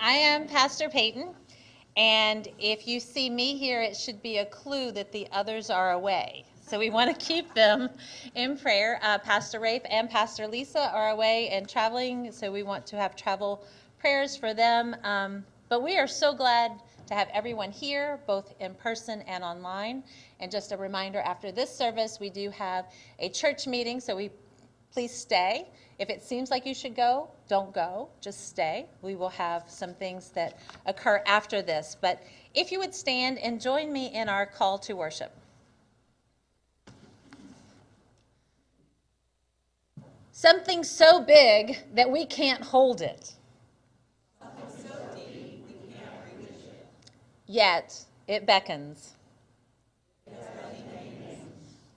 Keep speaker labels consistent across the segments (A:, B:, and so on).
A: I am Pastor Peyton, and if you see me here, it should be a clue that the others are away. So we want to keep them in prayer. Uh, Pastor Rafe and Pastor Lisa are away and traveling, so we want to have travel prayers for them. Um, but we are so glad to have everyone here, both in person and online. And just a reminder after this service, we do have a church meeting, so we please stay. If it seems like you should go, don't go, just stay. We will have some things that occur after this. But if you would stand and join me in our call to worship. Something so big that we can't hold it. Yet it beckons.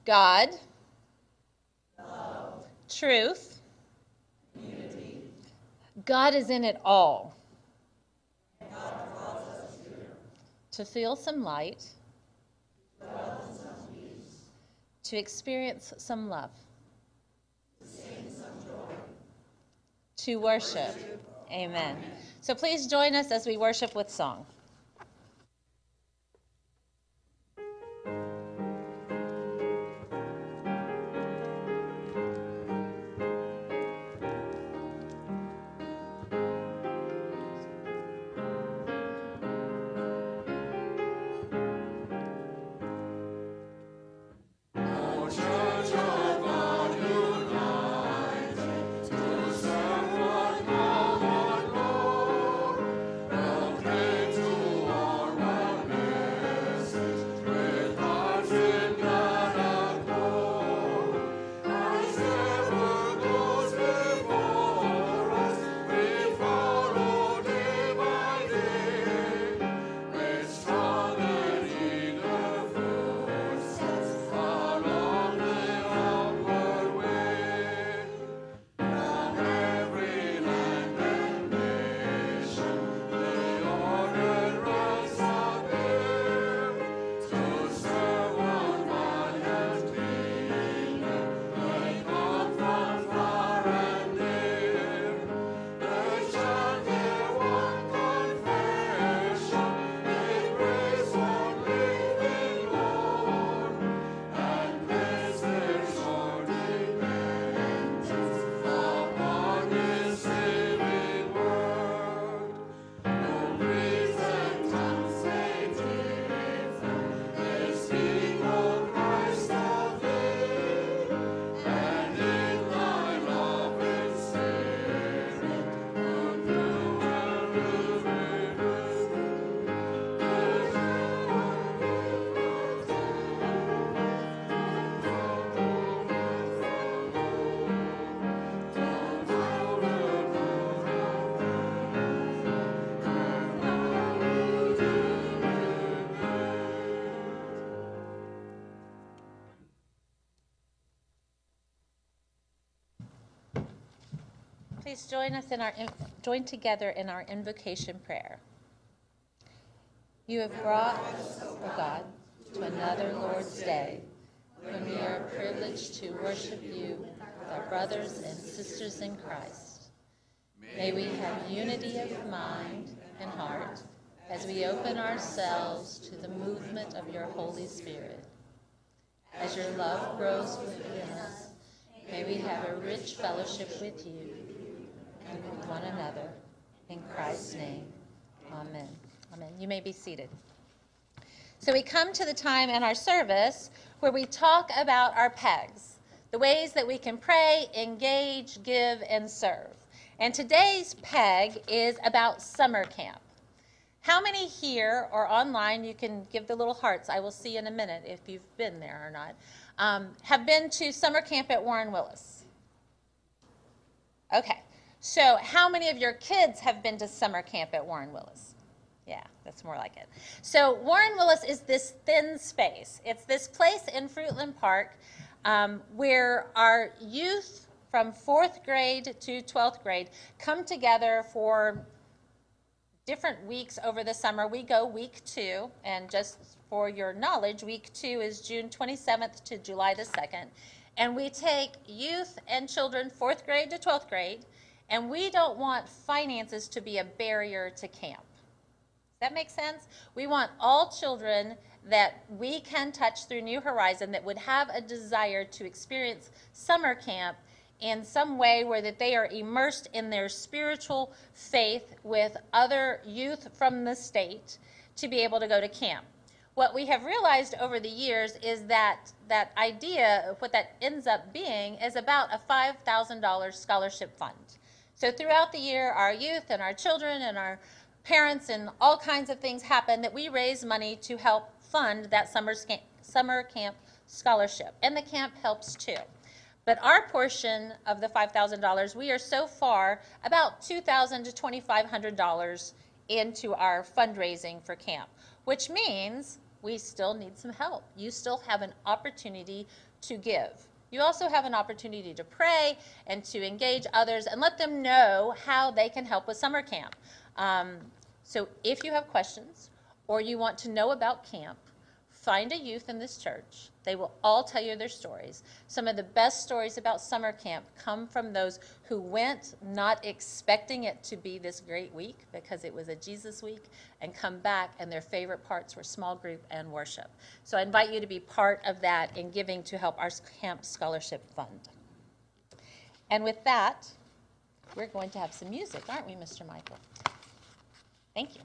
A: God, Love. truth. God is in it all. To feel some light, to experience some love, to worship. Amen. So please join us as we worship with song. Please join us in our join together in our invocation prayer. You have brought us, O God, to another Lord's Day, when we are privileged to worship you with our brothers and sisters in Christ. May we have unity of mind and heart as we open ourselves to the movement of your Holy Spirit. As your love grows within us, may we have a rich fellowship with you one another. In Christ's name, amen. Amen. You may be seated. So we come to the time in our service where we talk about our pegs, the ways that we can pray, engage, give, and serve. And today's peg is about summer camp. How many here or online, you can give the little hearts, I will see in a minute if you've been there or not, um, have been to summer camp at Warren Willis? Okay. So, how many of your kids have been to summer camp at Warren Willis? Yeah, that's more like it. So, Warren Willis is this thin space. It's this place in Fruitland Park um, where our youth from fourth grade to 12th grade come together for different weeks over the summer. We go week two, and just for your knowledge, week two is June 27th to July the 2nd. And we take youth and children, fourth grade to 12th grade, And we don't want finances to be a barrier to camp. Does that make sense? We want all children that we can touch through New Horizon that would have a desire to experience summer camp in some way where that they are immersed in their spiritual faith with other youth from the state to be able to go to camp. What we have realized over the years is that that idea, what that ends up being, is about a $5,000 scholarship fund. So throughout the year, our youth and our children and our parents and all kinds of things happen that we raise money to help fund that summer, summer camp scholarship. And the camp helps too. But our portion of the $5,000, we are so far about 2,000 to $2,500 into our fundraising for camp, which means we still need some help. You still have an opportunity to give. You also have an opportunity to pray and to engage others and let them know how they can help with summer camp. Um, so if you have questions or you want to know about camp, find a youth in this church. They will all tell you their stories. Some of the best stories about summer camp come from those who went not expecting it to be this great week because it was a Jesus week and come back and their favorite parts were small group and worship. So I invite you to be part of that in giving to help our camp scholarship fund. And with that, we're going to have some music, aren't we, Mr. Michael? Thank you.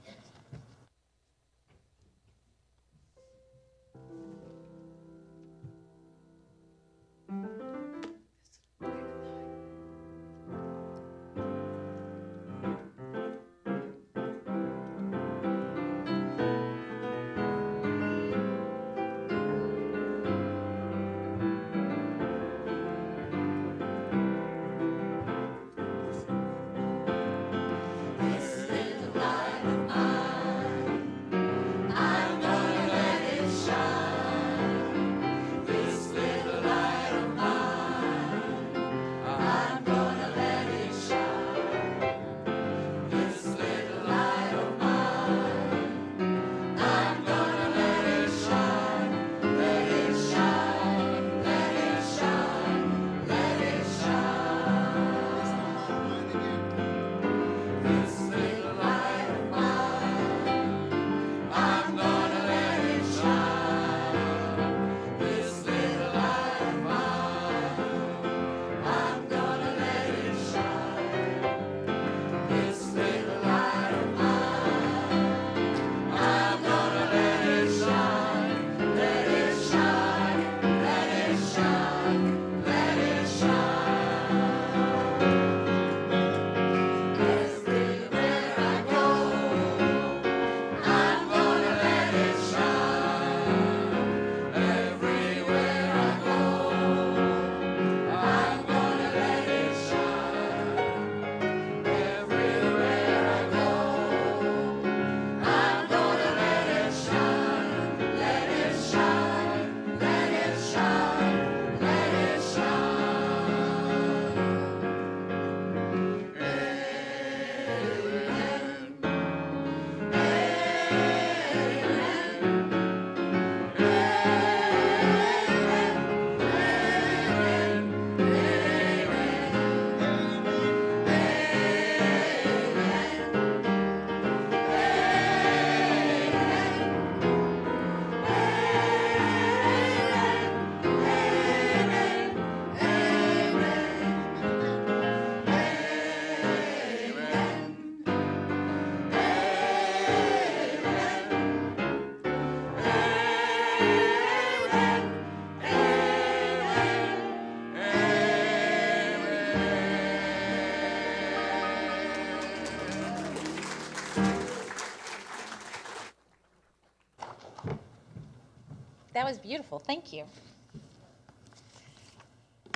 A: Was beautiful. Thank you.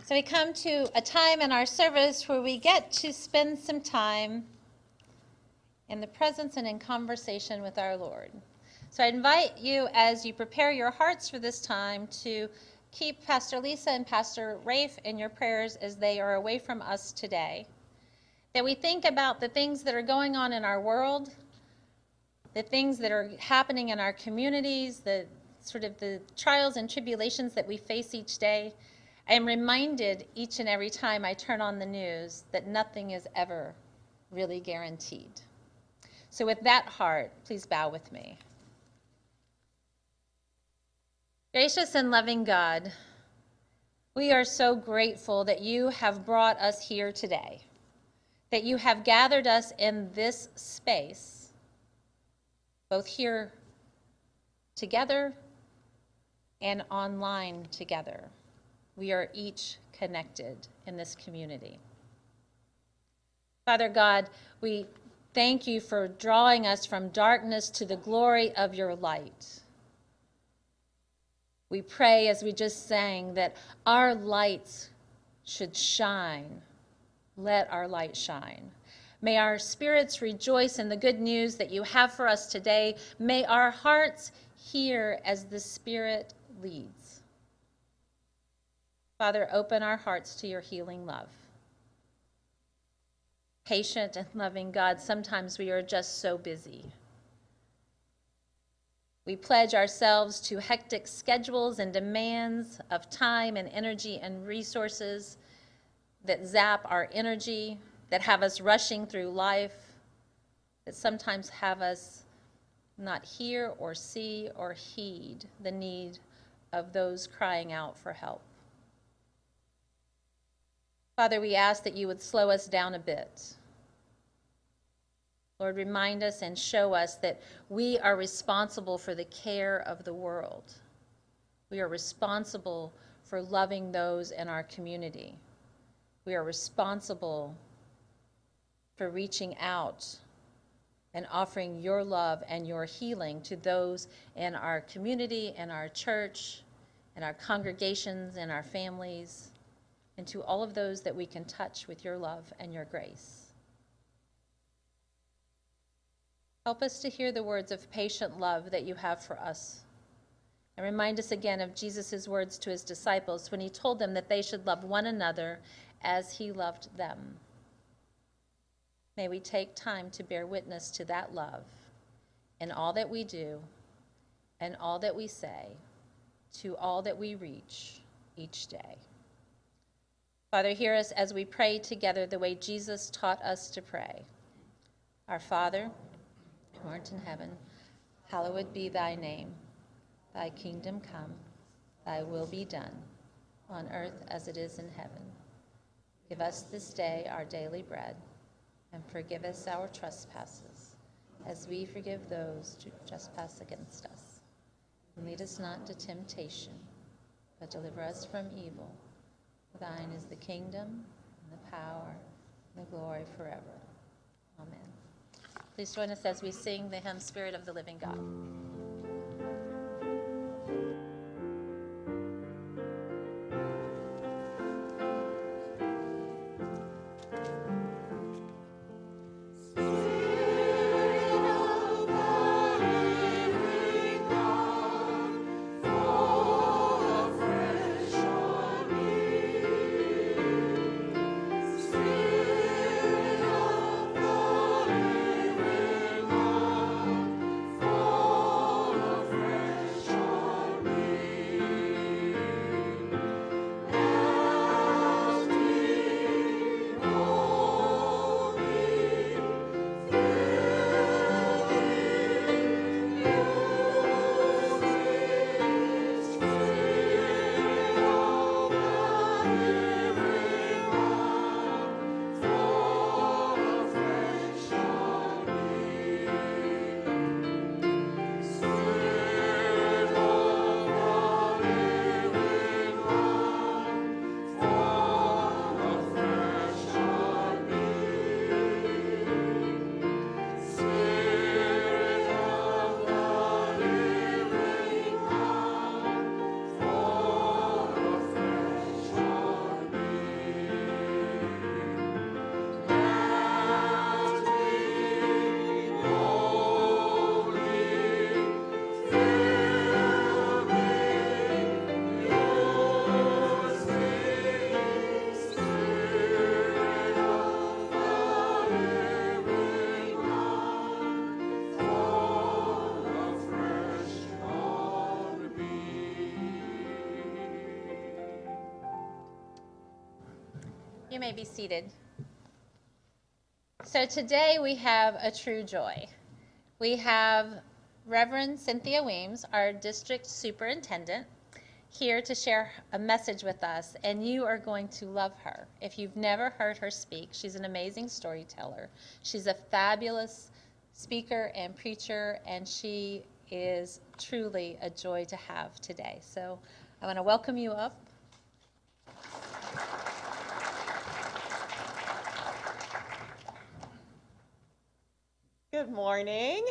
A: So we come to a time in our service where we get to spend some time in the presence and in conversation with our Lord. So I invite you, as you prepare your hearts for this time, to keep Pastor Lisa and Pastor Rafe in your prayers as they are away from us today. That we think about the things that are going on in our world, the things that are happening in our communities, the sort of the trials and tribulations that we face each day, I am reminded each and every time I turn on the news that nothing is ever really guaranteed. So, with that heart, please bow with me. Gracious and loving God, we are so grateful that you have brought us here today, that you have gathered us in this space, both here together and online together. We are each connected in this community. Father God, we thank you for drawing us from darkness to the glory of your light. We pray, as we just sang, that our lights should shine. Let our light shine. May our spirits rejoice in the good news that you have for us today. May our hearts hear as the Spirit leads. Father, open our hearts to your healing love. Patient and loving God, sometimes we are just so busy. We pledge ourselves to hectic schedules and demands of time and energy and resources that zap our energy, that have us rushing through life, that sometimes have us not hear or see or heed the need of those crying out for help. Father, we ask that you would slow us down a bit Lord, remind us and show us that we are responsible for the care of the world. We are responsible for loving those in our community. We are responsible for reaching out and offering your love and your healing to those in our community, in our church, in our congregations, in our families, and to all of those that we can touch with your love and your grace. Help us to hear the words of patient love that you have for us. And remind us again of Jesus' words to his disciples when he told them that they should love one another as he loved them. May we take time to bear witness to that love in all that we do and all that we say, to all that we reach each day. Father, hear us as we pray together the way Jesus taught us to pray. Our Father, who art in heaven, hallowed be thy name. Thy kingdom come, thy will be done, on earth as it is in heaven. Give us this day our daily bread, and forgive us our trespasses, as we forgive those who trespass against us. And lead us not into temptation, but deliver us from evil. Thine is the kingdom, and the power, and the glory forever. Amen. Please join us as we sing the hymn Spirit of the Living God. May be seated. So today we have a true joy. We have Reverend Cynthia Weems, our district superintendent, here to share a message with us, and you are going to love her. If you've never heard her speak, she's an amazing storyteller. She's a fabulous speaker and preacher, and she is truly a joy to have today. So I want to welcome you up.
B: Good morning.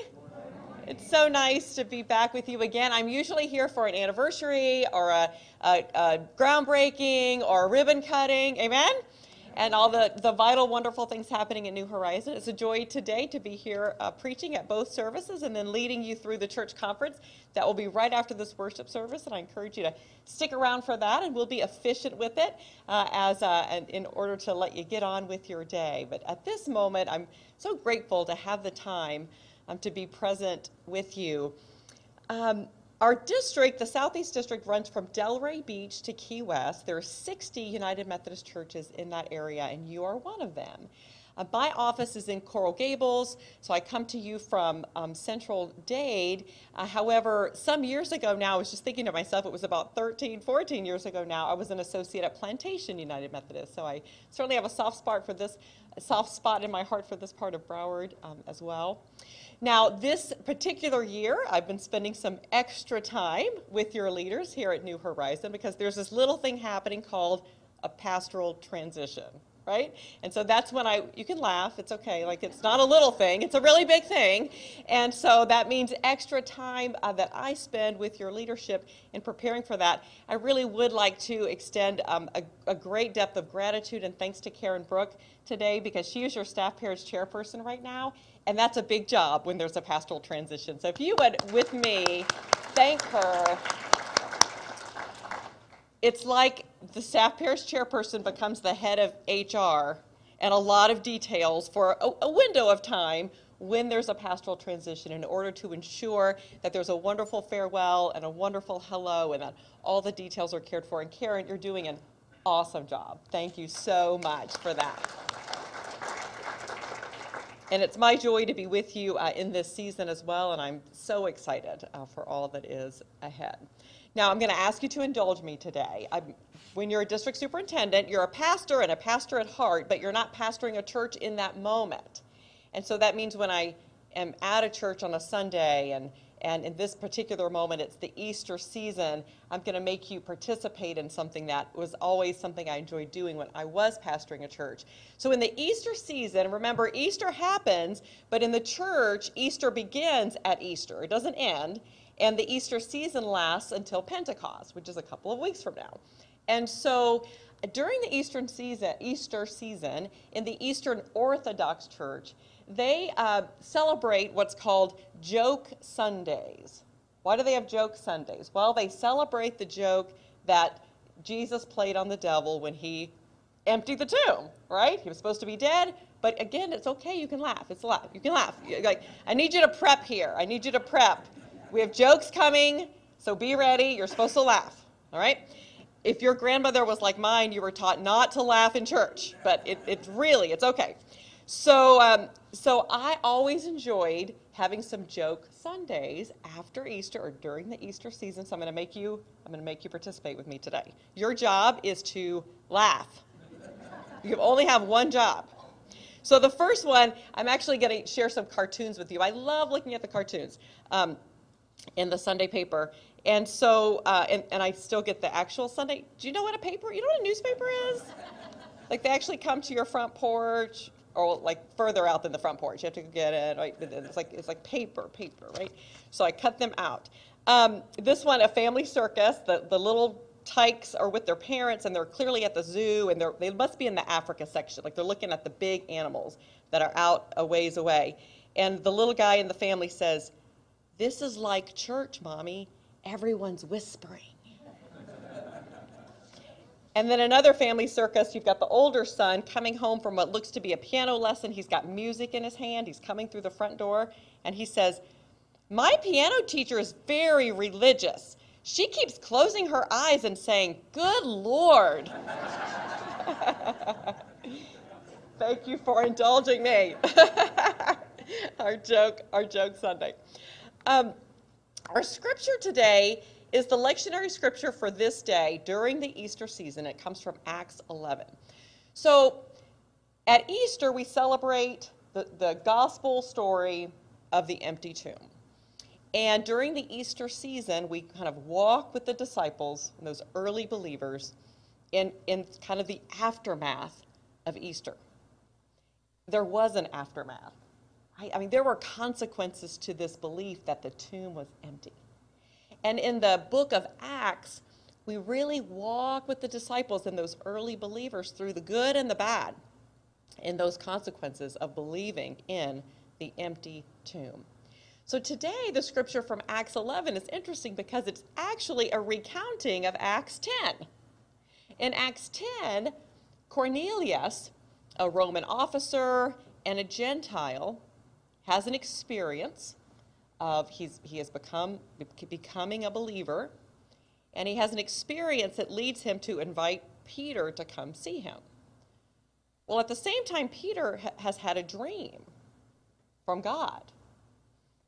B: It's so nice to be back with you again. I'm usually here for an anniversary or a, a, a groundbreaking or a ribbon cutting. Amen? and all the, the vital, wonderful things happening at New Horizon. It's a joy today to be here uh, preaching at both services and then leading you through the church conference. That will be right after this worship service, and I encourage you to stick around for that, and we'll be efficient with it uh, as uh, in order to let you get on with your day. But at this moment, I'm so grateful to have the time um, to be present with you. Um, our district, the Southeast District, runs from Delray Beach to Key West. There are 60 United Methodist churches in that area, and you are one of them. Uh, my office is in Coral Gables, so I come to you from um, Central Dade. Uh, however, some years ago now, I was just thinking to myself, it was about 13, 14 years ago now, I was an associate at Plantation United Methodist. So I certainly have a soft spot for this, soft spot in my heart for this part of Broward um, as well. Now, this particular year, I've been spending some extra time with your leaders here at New Horizon because there's this little thing happening called a pastoral transition right? And so that's when I, you can laugh, it's okay. Like it's not a little thing, it's a really big thing. And so that means extra time uh, that I spend with your leadership in preparing for that. I really would like to extend um, a, a, great depth of gratitude and thanks to Karen Brook today because she is your staff parish chairperson right now. And that's a big job when there's a pastoral transition. So if you would, with me, thank her. It's like the staff parish chairperson becomes the head of HR and a lot of details for a, a window of time when there's a pastoral transition in order to ensure that there's a wonderful farewell and a wonderful hello and that all the details are cared for. And Karen, you're doing an awesome job. Thank you so much for that. And it's my joy to be with you uh, in this season as well, and I'm so excited uh, for all that is ahead. Now, I'm going to ask you to indulge me today. I'm, when you're a district superintendent, you're a pastor and a pastor at heart, but you're not pastoring a church in that moment. And so that means when I am at a church on a Sunday and and in this particular moment, it's the Easter season. I'm going to make you participate in something that was always something I enjoyed doing when I was pastoring a church. So, in the Easter season, remember, Easter happens, but in the church, Easter begins at Easter. It doesn't end. And the Easter season lasts until Pentecost, which is a couple of weeks from now. And so, during the Eastern season, Easter season, in the Eastern Orthodox Church, they uh, celebrate what's called Joke Sundays. Why do they have Joke Sundays? Well, they celebrate the joke that Jesus played on the devil when he emptied the tomb, right? He was supposed to be dead, but again, it's okay. You can laugh. It's a laugh. You can laugh. Like, I need you to prep here. I need you to prep. We have jokes coming, so be ready. You're supposed to laugh, all right? If your grandmother was like mine, you were taught not to laugh in church, but it, it's really, it's okay. So, um, so I always enjoyed having some joke Sundays after Easter or during the Easter season. So I'm going to make you, I'm going to make you participate with me today. Your job is to laugh. You only have one job. So the first one, I'm actually going to share some cartoons with you. I love looking at the cartoons um, in the Sunday paper. And so, uh, and, and I still get the actual Sunday. Do you know what a paper, you know what a newspaper is? Like they actually come to your front porch or like further out than the front porch. You have to go get it. Right? It's like it's like paper, paper, right? So I cut them out. Um, this one, a family circus. The the little tykes are with their parents, and they're clearly at the zoo, and they're they must be in the Africa section. Like they're looking at the big animals that are out a ways away. And the little guy in the family says, "This is like church, mommy. Everyone's whispering." And then another family circus, you've got the older son coming home from what looks to be a piano lesson. He's got music in his hand. He's coming through the front door, and he says, My piano teacher is very religious. She keeps closing her eyes and saying, Good Lord. Thank you for indulging me. our joke, our joke Sunday. Um, our scripture today is the lectionary scripture for this day during the Easter season. It comes from Acts 11. So at Easter, we celebrate the, the gospel story of the empty tomb. And during the Easter season, we kind of walk with the disciples and those early believers in, in kind of the aftermath of Easter. There was an aftermath. I, I mean, there were consequences to this belief that the tomb was empty. And in the book of Acts, we really walk with the disciples and those early believers through the good and the bad in those consequences of believing in the empty tomb. So today, the scripture from Acts 11 is interesting because it's actually a recounting of Acts 10. In Acts 10, Cornelius, a Roman officer and a Gentile, has an experience of he's, he has become becoming a believer, and he has an experience that leads him to invite Peter to come see him. Well, at the same time, Peter ha- has had a dream from God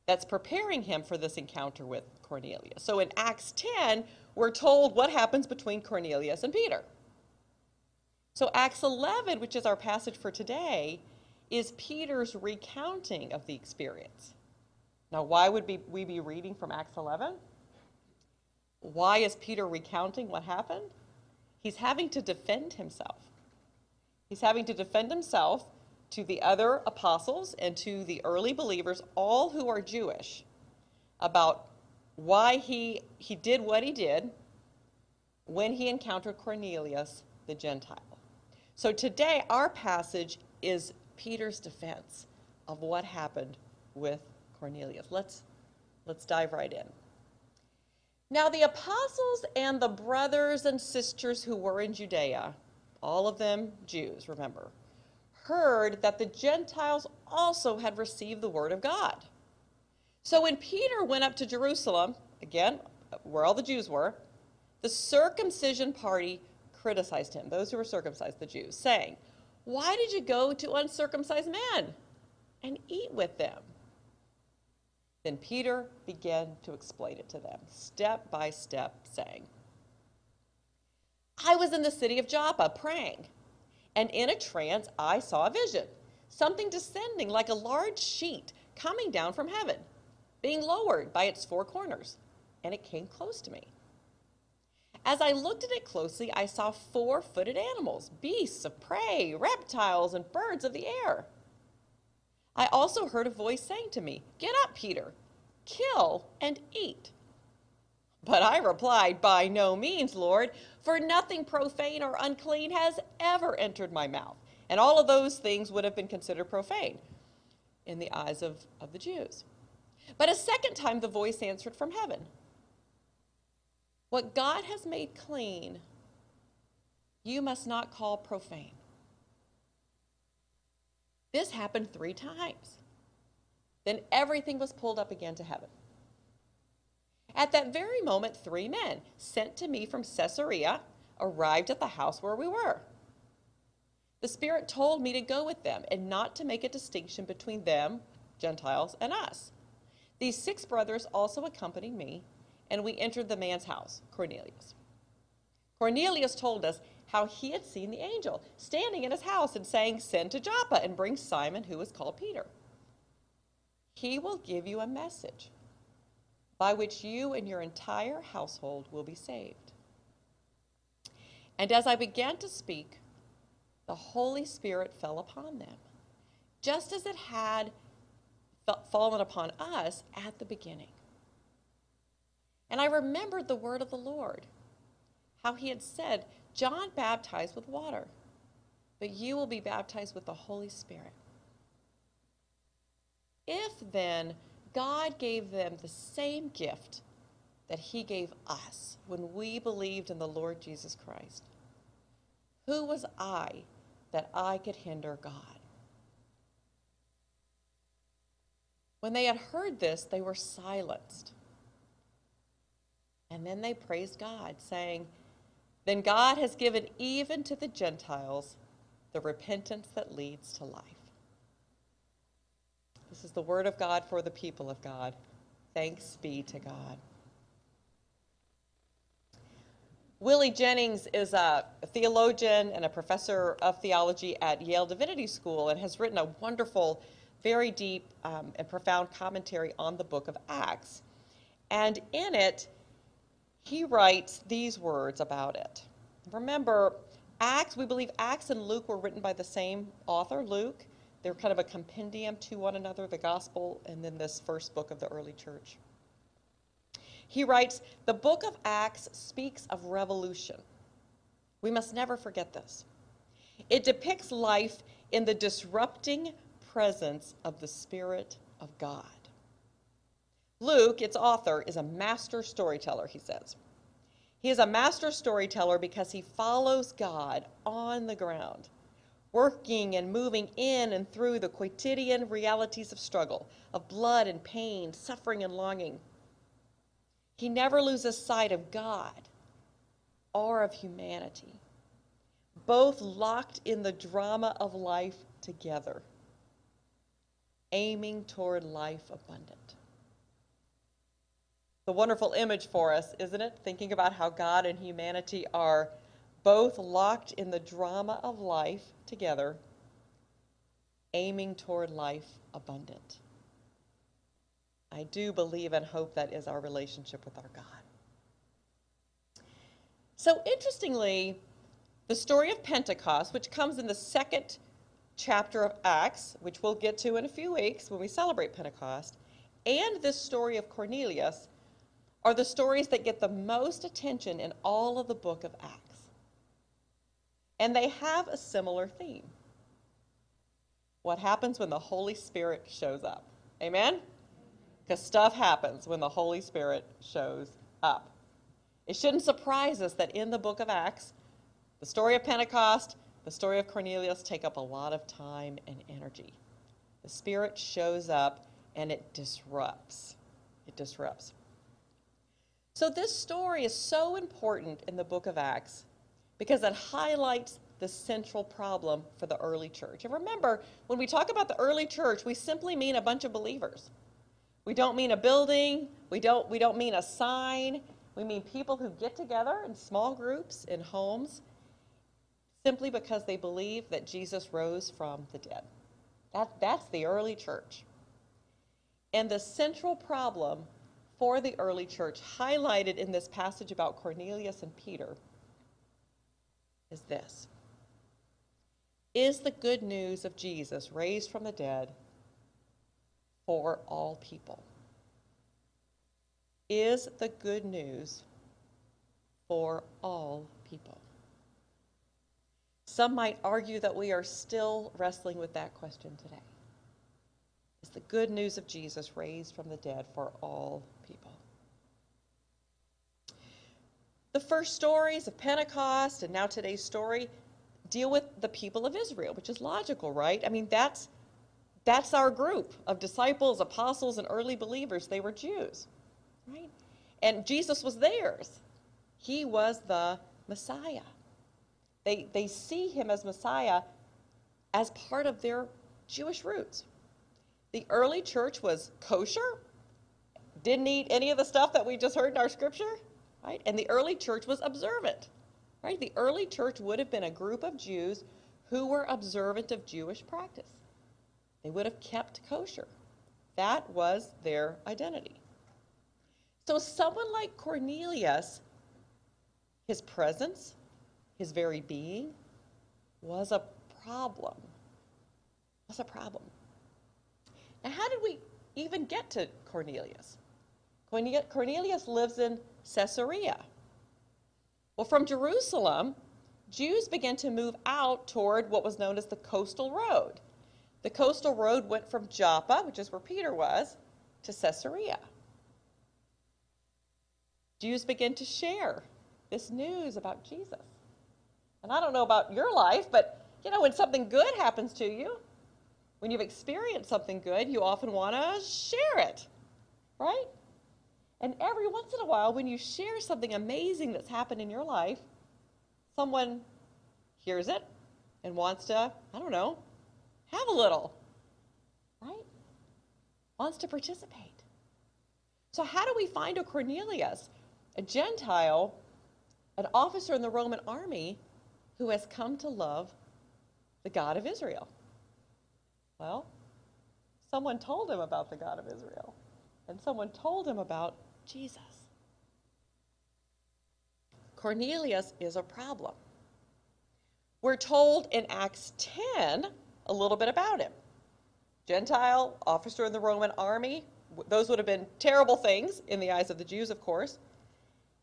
B: that's preparing him for this encounter with Cornelius. So in Acts 10, we're told what happens between Cornelius and Peter. So Acts 11, which is our passage for today, is Peter's recounting of the experience. Now, why would we be reading from Acts 11? Why is Peter recounting what happened? He's having to defend himself. He's having to defend himself to the other apostles and to the early believers, all who are Jewish, about why he, he did what he did when he encountered Cornelius the Gentile. So today, our passage is Peter's defense of what happened with Cornelius. Let's, let's dive right in. Now, the apostles and the brothers and sisters who were in Judea, all of them Jews, remember, heard that the Gentiles also had received the word of God. So when Peter went up to Jerusalem, again, where all the Jews were, the circumcision party criticized him, those who were circumcised, the Jews, saying, Why did you go to uncircumcised men and eat with them? Then Peter began to explain it to them, step by step, saying, I was in the city of Joppa praying and in a trance I saw a vision, something descending like a large sheet coming down from heaven, being lowered by its four corners, and it came close to me. As I looked at it closely, I saw four footed animals, beasts of prey, reptiles, and birds of the air. I also heard a voice saying to me, Get up, Peter, kill and eat. But I replied, By no means, Lord, for nothing profane or unclean has ever entered my mouth. And all of those things would have been considered profane in the eyes of, of the Jews. But a second time the voice answered from heaven What God has made clean, you must not call profane. This happened three times. Then everything was pulled up again to heaven. At that very moment, three men, sent to me from Caesarea, arrived at the house where we were. The Spirit told me to go with them and not to make a distinction between them, Gentiles, and us. These six brothers also accompanied me, and we entered the man's house, Cornelius. Cornelius told us how he had seen the angel standing in his house and saying, Send to Joppa and bring Simon, who is called Peter. He will give you a message by which you and your entire household will be saved. And as I began to speak, the Holy Spirit fell upon them, just as it had fallen upon us at the beginning. And I remembered the word of the Lord, how he had said, John baptized with water, but you will be baptized with the Holy Spirit. If then God gave them the same gift that He gave us when we believed in the Lord Jesus Christ. Who was I that I could hinder God? When they had heard this, they were silenced. And then they praised God, saying, Then God has given even to the Gentiles the repentance that leads to life. This is the word of God for the people of God. Thanks be to God. Willie Jennings is a theologian and a professor of theology at Yale Divinity School and has written a wonderful, very deep, um, and profound commentary on the book of Acts. And in it, he writes these words about it. Remember, Acts, we believe Acts and Luke were written by the same author, Luke. They're kind of a compendium to one another, the gospel, and then this first book of the early church. He writes, The book of Acts speaks of revolution. We must never forget this. It depicts life in the disrupting presence of the Spirit of God. Luke, its author, is a master storyteller, he says. He is a master storyteller because he follows God on the ground, working and moving in and through the quotidian realities of struggle, of blood and pain, suffering and longing. He never loses sight of God or of humanity, both locked in the drama of life together, aiming toward life abundant. The wonderful image for us, isn't it? Thinking about how God and humanity are both locked in the drama of life together, aiming toward life abundant. I do believe and hope that is our relationship with our God. So, interestingly, the story of Pentecost, which comes in the second chapter of Acts, which we'll get to in a few weeks when we celebrate Pentecost, and this story of Cornelius are the stories that get the most attention in all of the book of Acts. And they have a similar theme. What happens when the Holy Spirit shows up? Amen? Because stuff happens when the Holy Spirit shows up. It shouldn't surprise us that in the book of Acts, the story of Pentecost, the story of Cornelius take up a lot of time and energy. The Spirit shows up and it disrupts. It disrupts. So, this story is so important in the book of Acts because it highlights the central problem for the early church. And remember, when we talk about the early church, we simply mean a bunch of believers. We don't mean a building, we don't, we don't mean a sign. We mean people who get together in small groups, in homes, simply because they believe that Jesus rose from the dead. That, that's the early church. And the central problem for the early church, highlighted in this passage about Cornelius and Peter, is this Is the good news of Jesus raised from the dead for all people? Is the good news for all people? Some might argue that we are still wrestling with that question today. Is the good news of Jesus raised from the dead for all people? The first stories of Pentecost and now today's story deal with the people of Israel, which is logical, right? I mean, that's that's our group of disciples, apostles, and early believers. They were Jews, right? And Jesus was theirs. He was the Messiah. They, they see him as Messiah as part of their Jewish roots. The early church was kosher, didn't eat any of the stuff that we just heard in our scripture, right? And the early church was observant, right? The early church would have been a group of Jews who were observant of Jewish practice. They would have kept kosher. That was their identity. So, someone like Cornelius, his presence, his very being, was a problem. Was a problem. Now, how did we even get to Cornelius? Cornelius lives in Caesarea. Well, from Jerusalem, Jews began to move out toward what was known as the coastal road. The coastal road went from Joppa, which is where Peter was, to Caesarea. Jews began to share this news about Jesus. And I don't know about your life, but you know, when something good happens to you, when you've experienced something good, you often want to share it, right? And every once in a while, when you share something amazing that's happened in your life, someone hears it, and wants to, I don't know, have a little, right? Wants to participate. So, how do we find a Cornelius, a Gentile, an officer in the Roman army who has come to love the God of Israel? Well, someone told him about the God of Israel, and someone told him about Jesus. Cornelius is a problem. We're told in Acts 10 a little bit about him. Gentile, officer in the Roman army. Those would have been terrible things in the eyes of the Jews, of course.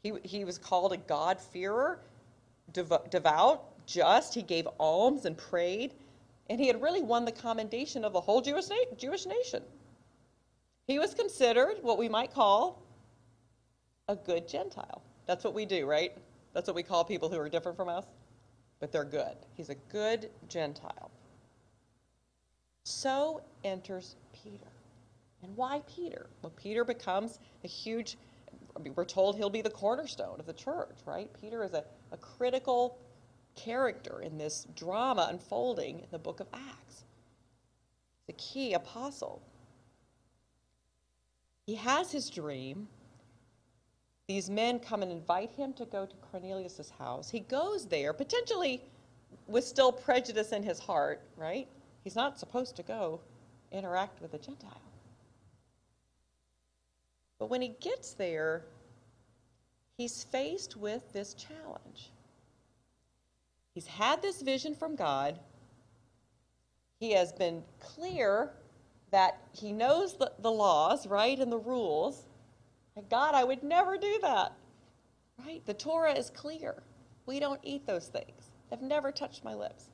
B: He, he was called a God-fearer, dev- devout, just. He gave alms and prayed. And he had really won the commendation of the whole Jewish, na- Jewish nation. He was considered what we might call a good Gentile. That's what we do, right? That's what we call people who are different from us, but they're good. He's a good Gentile. So enters Peter. And why Peter? Well, Peter becomes a huge, we're told he'll be the cornerstone of the church, right? Peter is a, a critical character in this drama unfolding in the book of Acts. The key apostle. He has his dream. These men come and invite him to go to Cornelius' house. He goes there, potentially with still prejudice in his heart, right? He's not supposed to go interact with a Gentile. But when he gets there, he's faced with this challenge. He's had this vision from God. He has been clear that he knows the, the laws, right, and the rules. God, I would never do that. Right? The Torah is clear. We don't eat those things. They've never touched my lips.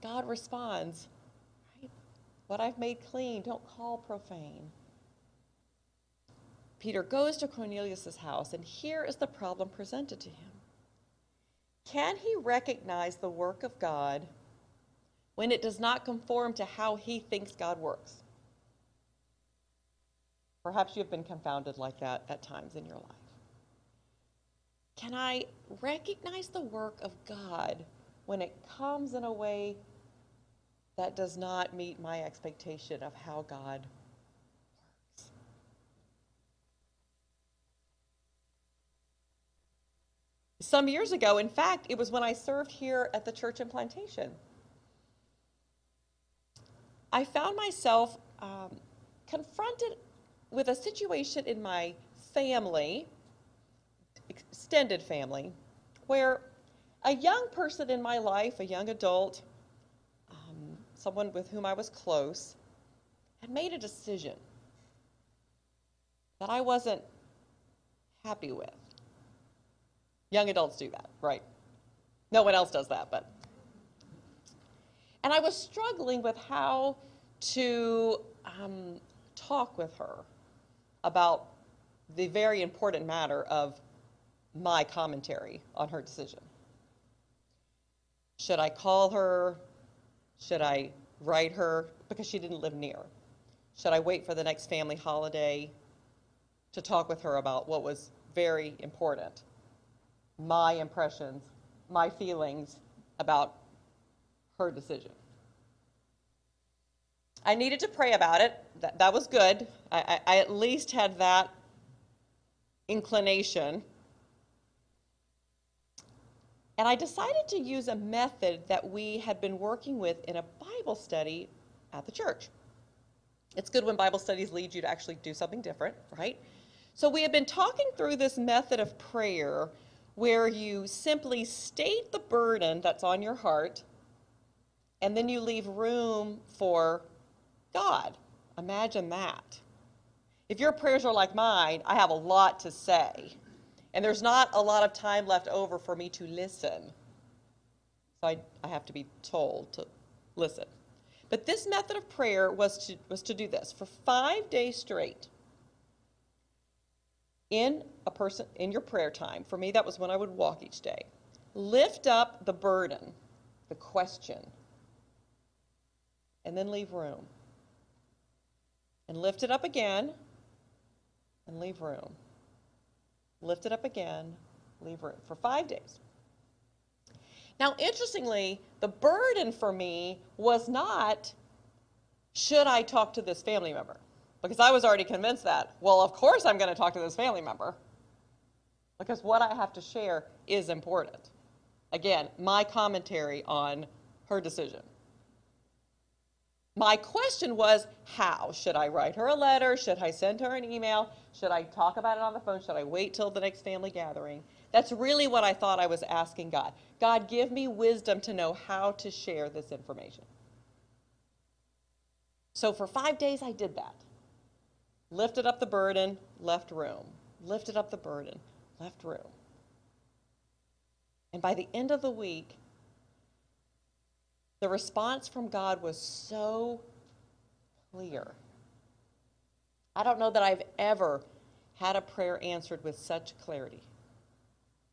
B: God responds, right? What I've made clean, don't call profane. Peter goes to Cornelius' house, and here is the problem presented to him. Can he recognize the work of God when it does not conform to how he thinks God works? Perhaps you've been confounded like that at times in your life. Can I recognize the work of God when it comes in a way that does not meet my expectation of how God works? Some years ago, in fact, it was when I served here at the church in Plantation. I found myself um, confronted with a situation in my family, extended family, where a young person in my life, a young adult, um, someone with whom I was close, had made a decision that I wasn't happy with. Young adults do that, right? No one else does that, but. And I was struggling with how to um, talk with her about the very important matter of my commentary on her decision. Should I call her? Should I write her? Because she didn't live near. Should I wait for the next family holiday to talk with her about what was very important? My impressions, my feelings about her decision. I needed to pray about it. That, that was good. I, I, I at least had that inclination. And I decided to use a method that we had been working with in a Bible study at the church. It's good when Bible studies lead you to actually do something different, right? So we have been talking through this method of prayer where you simply state the burden that's on your heart and then you leave room for God. Imagine that. If your prayers are like mine, I have a lot to say. And there's not a lot of time left over for me to listen. So I, I have to be told to listen. But this method of prayer was to, was to do this for five days straight. In a person in your prayer time, for me that was when I would walk each day. Lift up the burden, the question, and then leave room and lift it up again and leave room. Lift it up again, leave room for five days. Now, interestingly, the burden for me was not should I talk to this family member? Because I was already convinced that, well, of course I'm going to talk to this family member. Because what I have to share is important. Again, my commentary on her decision. My question was how? Should I write her a letter? Should I send her an email? Should I talk about it on the phone? Should I wait till the next family gathering? That's really what I thought I was asking God. God, give me wisdom to know how to share this information. So for five days, I did that. Lifted up the burden, left room. Lifted up the burden, left room. And by the end of the week, the response from God was so clear. I don't know that I've ever had a prayer answered with such clarity.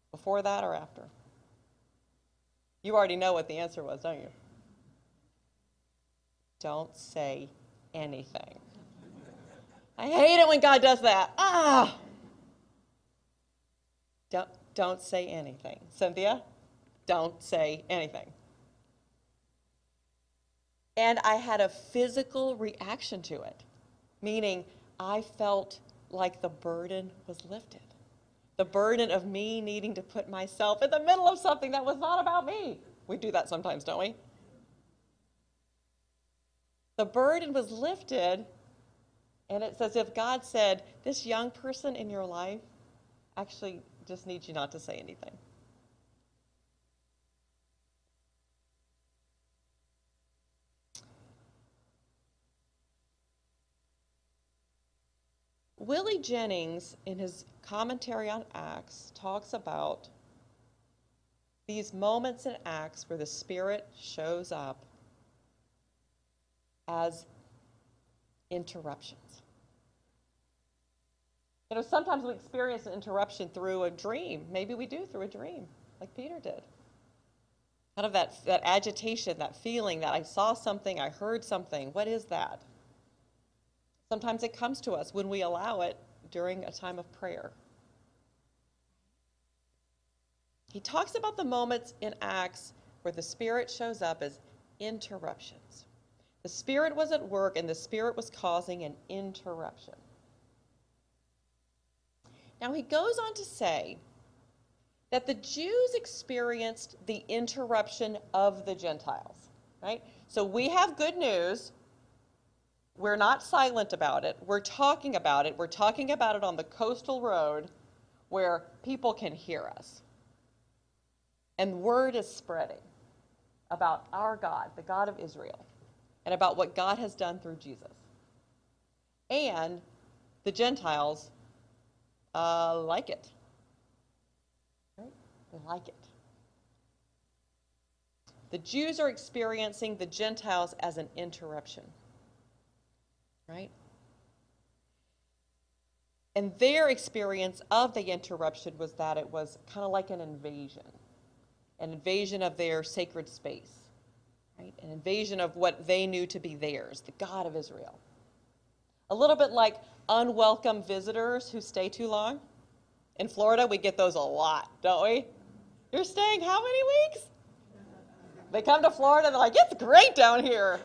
B: Before that or after? You already know what the answer was, don't you? Don't say anything. I hate it when God does that. Ah! Don't, don't say anything. Cynthia, don't say anything. And I had a physical reaction to it, meaning I felt like the burden was lifted. The burden of me needing to put myself in the middle of something that was not about me. We do that sometimes, don't we? The burden was lifted, and it's as if God said, This young person in your life actually just needs you not to say anything. Willie Jennings, in his commentary on Acts, talks about these moments in Acts where the Spirit shows up as interruptions. You know, sometimes we experience an interruption through a dream. Maybe we do through a dream, like Peter did. Out of that, that agitation, that feeling that I saw something, I heard something. What is that? Sometimes it comes to us when we allow it during a time of prayer. He talks about the moments in Acts where the Spirit shows up as interruptions. The Spirit was at work and the Spirit was causing an interruption. Now he goes on to say that the Jews experienced the interruption of the Gentiles, right? So we have good news. We're not silent about it. We're talking about it. We're talking about it on the coastal road where people can hear us. And word is spreading about our God, the God of Israel, and about what God has done through Jesus. And the Gentiles uh, like it. Right? They like it. The Jews are experiencing the Gentiles as an interruption. Right? And their experience of the interruption was that it was kind of like an invasion an invasion of their sacred space, right? An invasion of what they knew to be theirs, the God of Israel. A little bit like unwelcome visitors who stay too long. In Florida, we get those a lot, don't we? You're staying how many weeks? They come to Florida, and they're like, it's great down here.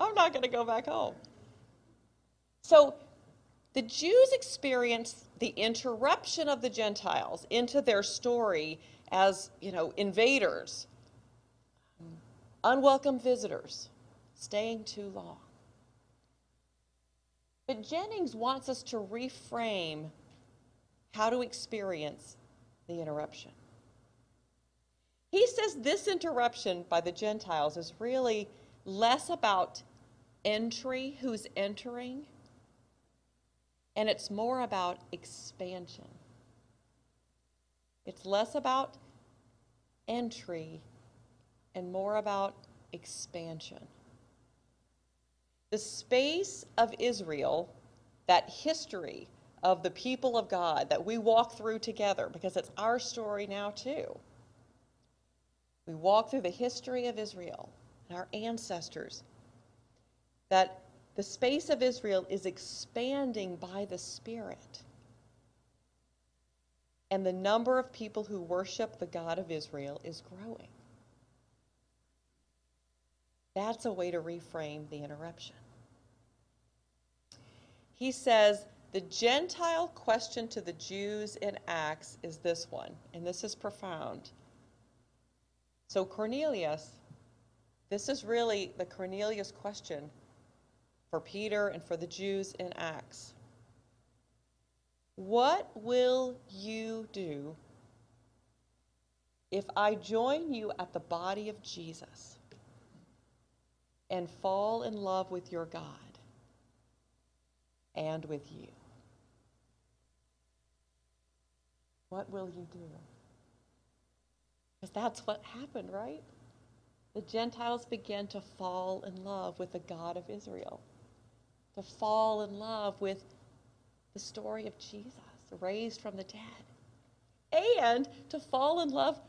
B: I'm not going to go back home. So the Jews experience the interruption of the Gentiles into their story as, you know, invaders, unwelcome visitors, staying too long. But Jennings wants us to reframe how to experience the interruption. He says this interruption by the Gentiles is really less about entry, who's entering, and it's more about expansion. It's less about entry and more about expansion. The space of Israel, that history of the people of God that we walk through together, because it's our story now too. We walk through the history of Israel and our ancestors, that the space of Israel is expanding by the Spirit and the number of people who worship the God of Israel is growing. That's a way to reframe the interruption. He says, the Gentile question to the Jews in Acts is this one, and this is profound. So, Cornelius, this is really the Cornelius question for Peter and for the Jews in Acts. What will you do if I join you at the body of Jesus and fall in love with your God and with you? What will you do? Because that's what happened, right? The Gentiles began to fall in love with the God of Israel, to fall in love with the story of Jesus, raised from the dead, and to fall in love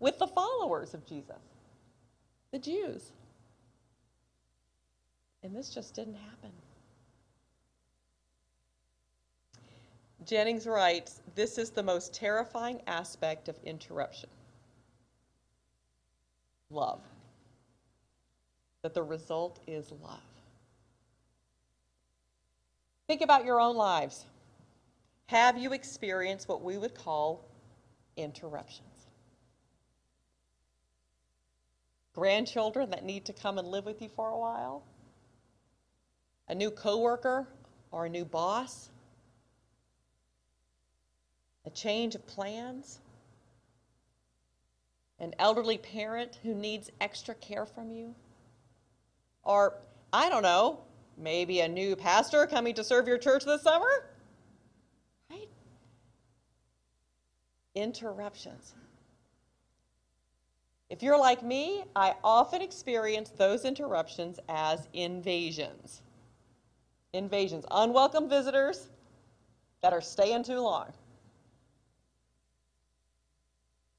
B: with the followers of Jesus, the Jews. And this just didn't happen. Jennings writes this is the most terrifying aspect of interruption love. That the result is love. Think about your own lives. Have you experienced what we would call interruptions? Grandchildren that need to come and live with you for a while? A new coworker or a new boss? a change of plans, an elderly parent who needs extra care from you, or I don't know, maybe a new pastor coming to serve your church this summer? Right? Interruptions. If you're like me, I often experience those interruptions as invasions. Invasions, unwelcome visitors that are staying too long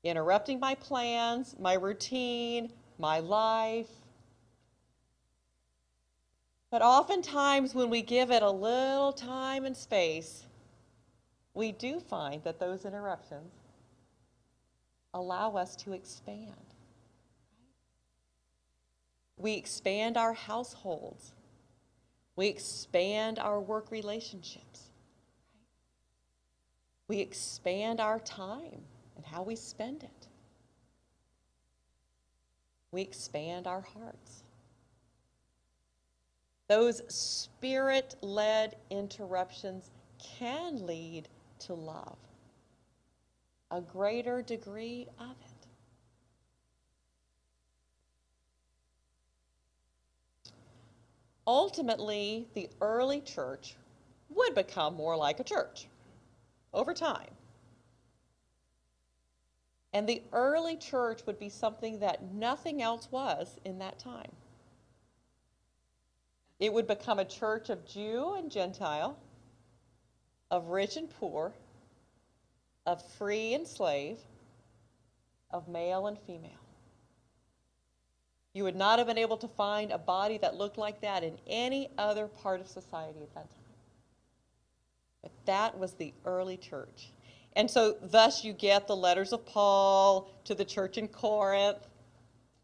B: interrupting my plans, my routine, my life. But oftentimes, when we give it a little time and space, we do find that those interruptions allow us to expand. We expand our households. We expand our work relationships. We expand our time and how we spend it. We expand our hearts. Those spirit led interruptions can lead to love, a greater degree of it. Ultimately, the early church would become more like a church over time. And the early church would be something that nothing else was in that time. It would become a church of Jew and Gentile, of rich and poor, of free and slave, of male and female. You would not have been able to find a body that looked like that in any other part of society at that time. But that was the early church. And so, thus, you get the letters of Paul to the church in Corinth,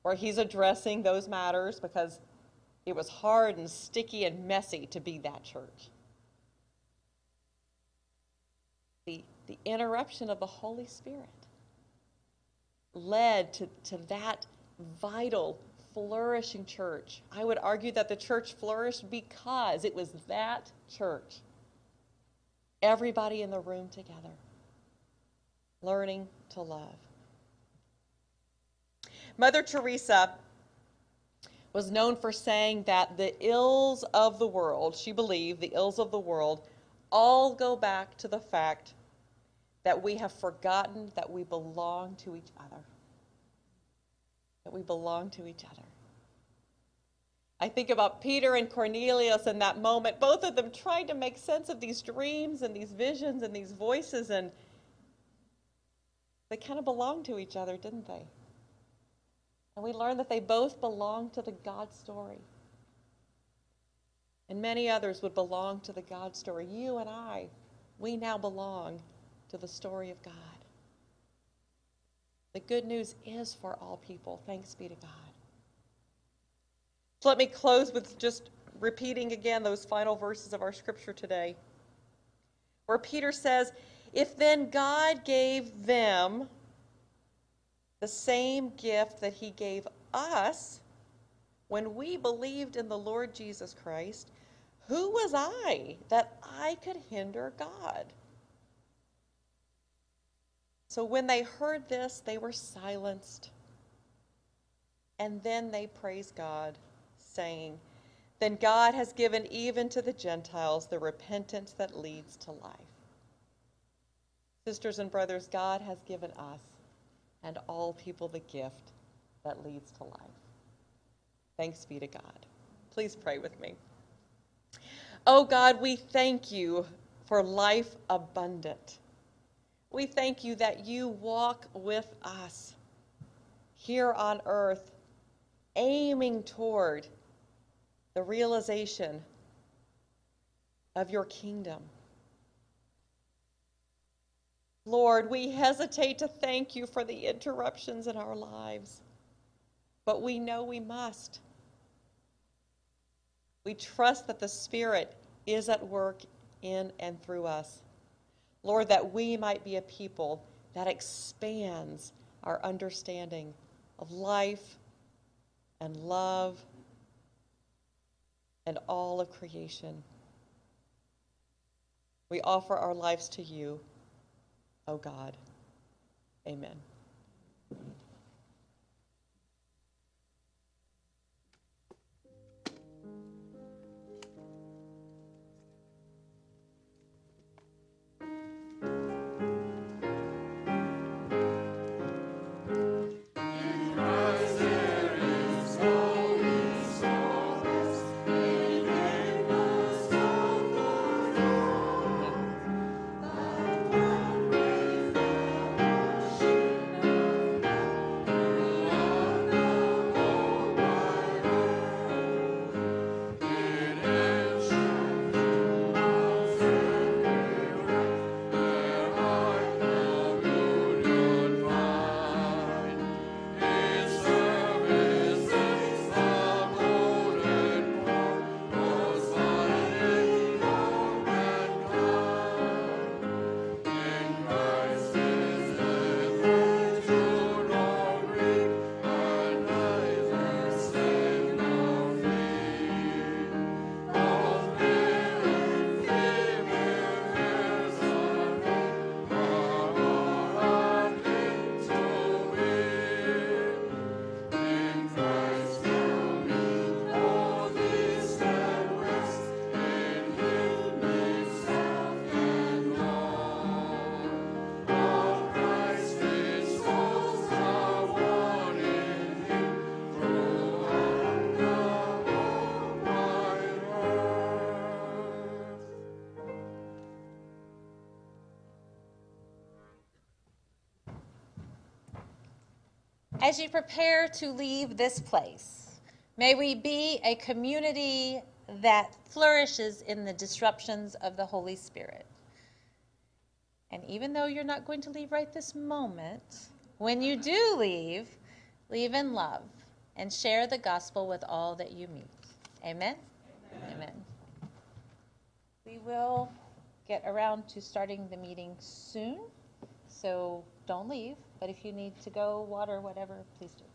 B: where he's addressing those matters because it was hard and sticky and messy to be that church. The, the interruption of the Holy Spirit led to, to that vital, flourishing church. I would argue that the church flourished because it was that church. Everybody in the room together learning to love. Mother Teresa was known for saying that the ills of the world, she believed the ills of the world, all go back to the fact that we have forgotten that we belong to each other. That we belong to each other. I think about Peter and Cornelius in that moment, both of them trying to make sense of these dreams and these visions and these voices and they kind of belonged to each other, didn't they? And we learn that they both belong to the God story. And many others would belong to the God story. You and I, we now belong to the story of God. The good news is for all people. Thanks be to God. So let me close with just repeating again those final verses of our scripture today, where Peter says, If then God gave them the same gift that he gave us when we believed in the Lord Jesus Christ, who was I that I could hinder God? So when they heard this, they were silenced. And then they praised God, saying, Then God has given even to the Gentiles the repentance that leads to life. Sisters and brothers, God has given us and all people the gift that leads to life. Thanks be to God. Please pray with me. Oh God, we thank you for life abundant. We thank you that you walk with us here on earth, aiming toward the realization of your kingdom. Lord, we hesitate to thank you for the interruptions in our lives, but we know we must. We trust that the Spirit is at work in and through us. Lord, that we might be a people that expands our understanding of life and love and all of creation. We offer our lives to you, O God. Amen.
A: As you prepare to leave this place, may we be a community that flourishes in the disruptions of the Holy Spirit. And even though you're not going to leave right this moment, when you do leave, leave in love and share the gospel with all that you meet. Amen? Amen. Amen. We will get around to starting the meeting soon, so don't leave. But if you need to go, water, whatever, please do.